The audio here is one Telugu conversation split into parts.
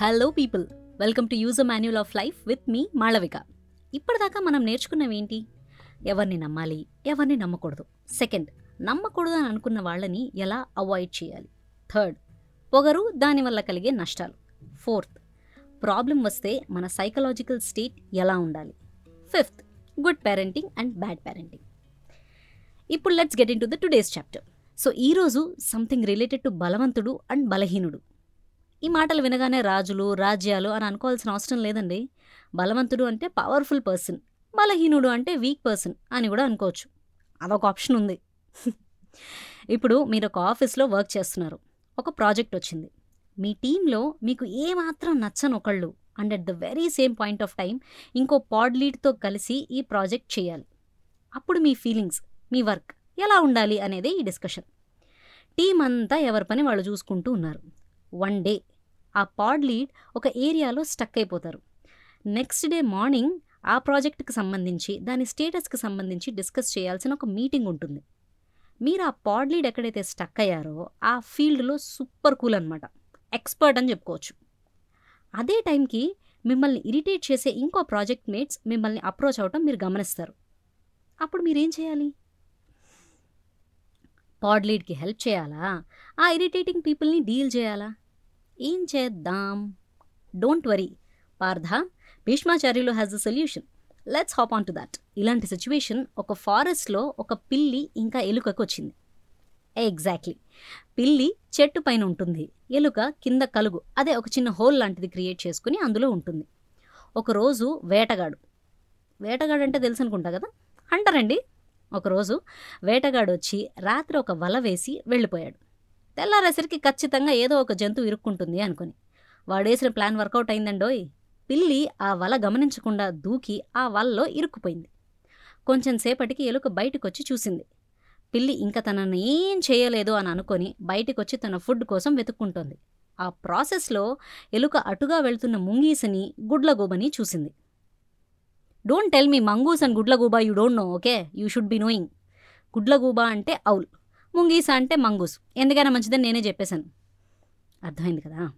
Hello people welcome to user manual of life with me Malavika ఇప్పటిదాకా మనం నేర్చుకున్నవి ఏంటి? ఎవరిని నమ్మాలి ఎవరిని నమ్మకూడదు. సెకండ్ నమ్మకూడదు అని అనుకున్న వాళ్ళని ఎలా అవాయిడ్ చేయాలి? థర్డ్ పొగరు దానివల్ల కలిగే నష్టాలు. ఫోర్త్ ప్రాబ్లం వస్తే మన సైకలాజికల్ స్టేట్ ఎలా ఉండాలి? Fifth good parenting and bad parenting ఇప్పుడు let's get into the today's chapter so ఈరోజు సంథింగ్ రిలేటెడ్ టు బలవంతుడు అండ్ బలహీనుడు. ఈ మాటలు వినగానే రాజులు రాజ్యాలు అని అనుకోవాల్సిన అవసరం లేదండి. బలవంతుడు అంటే పవర్ఫుల్ పర్సన్ బలహీనుడు అంటే వీక్ పర్సన్ అని కూడా అనుకోవచ్చు. అదొక ఆప్షన్ ఉంది. ఇప్పుడు మీరు ఒక ఆఫీస్లో వర్క్ చేస్తున్నారు. ఒక ప్రాజెక్ట్ వచ్చింది. మీ టీంలో మీకు ఏమాత్రం నచ్చని ఒకళ్ళు and at the very same point of time ఇంకో పాడ్ లీడ్తో కలిసి ఈ ప్రాజెక్ట్ చేయాలి. అప్పుడు మీ ఫీలింగ్స్ మీ వర్క్ ఎలా ఉండాలి అనేది ఈ డిస్కషన్ టీం అంతా ఎవరి పని వాళ్ళు చూసుకుంటూ ఉన్నారు. One day. ఆ పాడ్ లీడ్ ఒక ఏరియాలో స్టక్ అయిపోతారు. నెక్స్ట్ డే మార్నింగ్ ఆ ప్రాజెక్ట్కి సంబంధించి దాని స్టేటస్కి సంబంధించి డిస్కస్ చేయాల్సిన ఒక మీటింగ్ ఉంటుంది. మీరు ఆ పాడ్ లీడ్ ఎక్కడైతే స్టక్ అయ్యారో ఆ ఫీల్డ్లో సూపర్ కూల్ అనమాట ఎక్స్పర్ట్ అని చెప్పుకోవచ్చు. అదే టైంకి మిమ్మల్ని ఇరిటేట్ చేసే ఇంకో ప్రాజెక్ట్ మేట్స్ మిమ్మల్ని అప్రోచ్ అవటం మీరు గమనిస్తారు. అప్పుడు మీరేం చేయాలి? పాడ్ లీడ్కి హెల్ప్ చేయాలా? ఆ ఇరిటేటింగ్ పీపుల్ని డీల్ చేయాలా? ఏం చేద్దాం? Don't worry Partha భీష్మాచార్యులు has the solution let's hop on to that ఇలాంటి సిచ్యువేషన్ ఒక ఫారెస్ట్లో ఒక పిల్లి ఇంకా ఎలుకకు వచ్చింది ఎగ్జాక్ట్లీ పిల్లి చెట్టు పైన ఉంటుంది. ఎలుక కింద కలుగు. అదే ఒక చిన్న హోల్ లాంటిది క్రియేట్ చేసుకుని అందులో ఉంటుంది. ఒకరోజు వేటగాడు. వేటగాడు అంటే తెలుసు అనుకుంటా కదా? అంటారండి? ఒకరోజు వేటగాడొచ్చి రాత్రి ఒక వల వేసి వెళ్ళిపోయాడు. తెల్లారేసరికి ఖచ్చితంగా ఏదో ఒక జంతువు ఇరుక్కుంటుంది అనుకుని. వాడేసిన ప్లాన్ వర్కౌట్ అయిందండోయ్. పిల్లి ఆ వల గమనించకుండా దూకి ఆ వలలో ఇరుక్కుపోయింది. కొంచెం సేపటికి ఎలుక బయటకొచ్చి చూసింది. పిల్లి ఇంకా తనని ఏం చేయలేదు అని అనుకొని బయటకొచ్చి తన ఫుడ్ కోసం వెతుక్కుంటోంది. ఆ ప్రాసెస్లో ఎలుక అటుగా వెళ్తున్న ముంగీసని గుడ్లగూబని చూసింది. Don't tell me mongoose and గుడ్లగూబా you don't know okay you should be knowing గుడ్లగూబా అంటే ఔల్ ముంగీస అంటే మంగూస్ ఎందుకైనా మంచిదని నేనే చెప్పేశాను అర్థమైంది కదా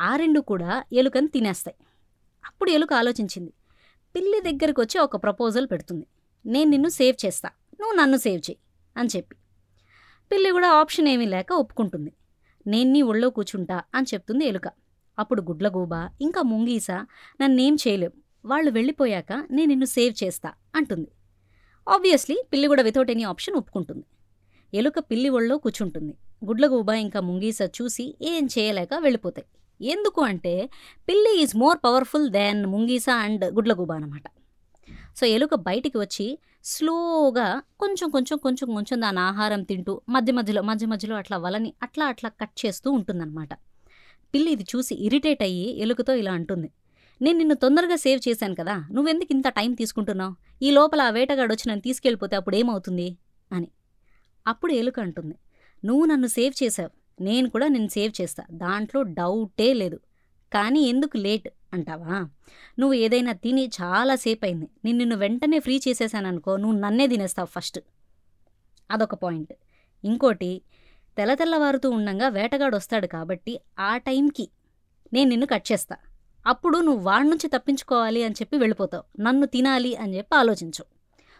ఆ రెండు కూడా ఎలుకని తినేస్తాయి. అప్పుడు ఎలుక ఆలోచించింది. పిల్లి దగ్గరికి వచ్చి ఒక ప్రపోజల్ పెడుతుంది. నేను నిన్ను సేవ్ చేస్తా. నువ్వు నన్ను సేవ్ చేయి అని చెప్పి. పిల్లి కూడా ఆప్షన్ ఏమీ లేక ఒప్పుకుంటుంది. నేను నీ ఒళ్ళో కూర్చుంటా అని చెప్తుంది ఎలుక. అప్పుడు గుడ్లగూబ ఇంకా ముంగీస నన్నేం చేయలేవు వాళ్ళు వెళ్ళిపోయాక నేను నిన్ను సేవ్ చేస్తా అంటుంది. ఆబ్వియస్లీ పిల్లి కూడా వితౌట్ ఎనీ ఆప్షన్ ఒప్పుకుంటుంది. ఎలుక పిల్లి ఒళ్ళో కూర్చుంటుంది. గుడ్లగూబ ఇంకా ముంగీస చూసి ఏం చేయలేక వెళ్ళిపోతాయి. ఎందుకు అంటే పిల్లి ఈజ్ మోర్ పవర్ఫుల్ దాన్ ముంగీస అండ్ గుడ్లగూబ అనమాట సో ఎలుక బయటికి వచ్చి స్లోగా కొంచెం కొంచెం కొంచెం కొంచెం దాని ఆహారం తింటూ మధ్య మధ్యలో మధ్య మధ్యలో అట్లా వలని అట్లా అట్లా కట్ చేస్తూ ఉంటుందన్నమాట. పిల్లి ఇది చూసి ఇరిటేట్ అయ్యి ఎలుకతో ఇలా అంటుంది. నేను నిన్ను తొందరగా సేవ్ చేశాను కదా. నువ్వెందుకు ఇంత టైం తీసుకుంటున్నావు? ఈ లోపల ఆ వేటగాడు వచ్చి నన్ను తీసుకెళ్ళిపోతే అప్పుడు ఏమవుతుంది? అని. అప్పుడు ఎలుక అంటుంది. నువ్వు నన్ను సేవ్ చేశావు. నేను కూడా నిన్ను సేవ్ చేస్తా. దాంట్లో డౌటే లేదు. కానీ ఎందుకు లేట్ అంటావా? నువ్వు ఏదైనా తిని చాలాసేపు అయింది నేను నిన్ను వెంటనే ఫ్రీ చేసేసాననుకో నువ్వు నన్నే తినేస్తావు ఫస్ట్. అదొక పాయింట్. ఇంకోటి తెల్ల తెల్లవారుతూ ఉండంగా వేటగాడు వస్తాడు కాబట్టి ఆ టైంకి నేను నిన్ను కట్ చేస్తా. అప్పుడు నువ్వు వాడి నుంచి తప్పించుకోవాలి అని చెప్పి వెళ్ళిపోతావు. నన్ను తినాలి అని చెప్పి ఆలోచించు.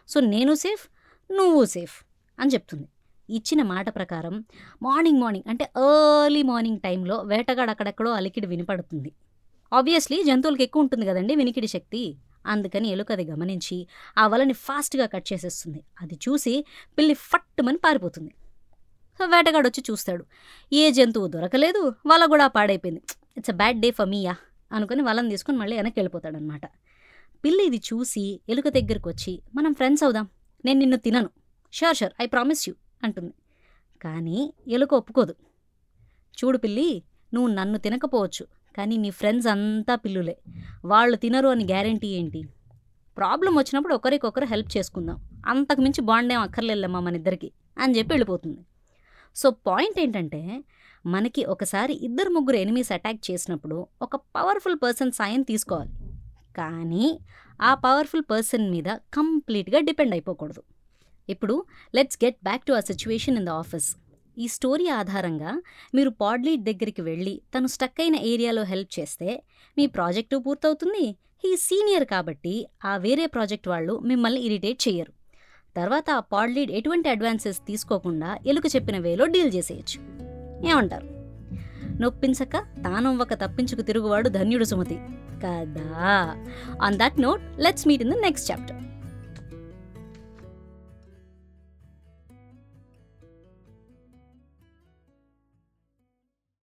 సో నేను సేఫ్ నువ్వు సేఫ్ అని చెప్తుంది. ఇచ్చిన మాట ప్రకారం మార్నింగ్ మార్నింగ్ అంటే ఎర్లీ మార్నింగ్ టైంలో వేటగాడు అక్కడెక్కడో అలికిడి వినపడుతుంది. ఆబ్వియస్లీ జంతువులకి ఎక్కువ ఉంటుంది కదండి వినికిడి శక్తి. అందుకని ఎలుక అది గమనించి ఆ వలని ఫాస్ట్గా కట్ చేసేస్తుంది. అది చూసి పిల్లి ఫట్టుమని పారిపోతుంది. సో వేటగాడు వచ్చి చూస్తాడు. ఏ జంతువు దొరకలేదు వల కూడా పాడైపోయింది. It's a bad day for మీయా అనుకుని వలని తీసుకుని మళ్ళీ వెనక్కి వెళ్ళిపోతాడనమాట. పిల్లి ఇది చూసి ఎలుక దగ్గరికి వచ్చి మనం ఫ్రెండ్స్ అవుదాం. నేను నిన్ను తినను. Sure sure I promise you అంటుంది. కానీ ఎలుక ఒప్పుకోదు. చూడు పిల్లి నువ్వు నన్ను తినకపోవచ్చు కానీ నీ ఫ్రెండ్స్ అంతా పిల్లులే. వాళ్ళు తినరు అని గ్యారంటీ ఏంటి? ప్రాబ్లం వచ్చినప్పుడు ఒకరికొకరు హెల్ప్ చేసుకుందాం. అంతకు మించి బాండ్ ఏం అక్కర్లేదమ్మా మన ఇద్దరికి అని చెప్పి వెళ్ళిపోతుంది. సో పాయింట్ ఏంటంటే మనకి ఒకసారి ఇద్దరు ముగ్గురు ఎనిమీస్ అటాక్ చేసినప్పుడు ఒక పవర్ఫుల్ పర్సన్ సాయం తీసుకోవాలి. కానీ ఆ పవర్ఫుల్ పర్సన్ మీద కంప్లీట్గా డిపెండ్ అయిపోకూడదు. ఇప్పుడు లెట్స్ గెట్ బ్యాక్ టు ఆ సిచ్యువేషన్ ఇన్ ద ఆఫీస్ ఈ స్టోరీ ఆధారంగా మీరు పాడ్లీడ్ దగ్గరికి వెళ్ళి తను స్టక్ అయిన ఏరియాలో హెల్ప్ చేస్తే మీ ప్రాజెక్టు పూర్తవుతుంది. ఈ సీనియర్ కాబట్టి ఆ వేరే ప్రాజెక్ట్ వాళ్ళు మిమ్మల్ని ఇరిటేట్ చేయరు తర్వాత ఆ పాడ్లీడ్ ఎటువంటి అడ్వాన్సెస్ తీసుకోకుండా ఎలుక చెప్పిన వేలో డీల్ చేసేయచ్చు. ఏమంటారు? నొప్పించక తానొవ్వక తప్పించుకు తిరుగువాడు ధన్యుడు సుమతి. కదా? On that note let's meet in the next chapter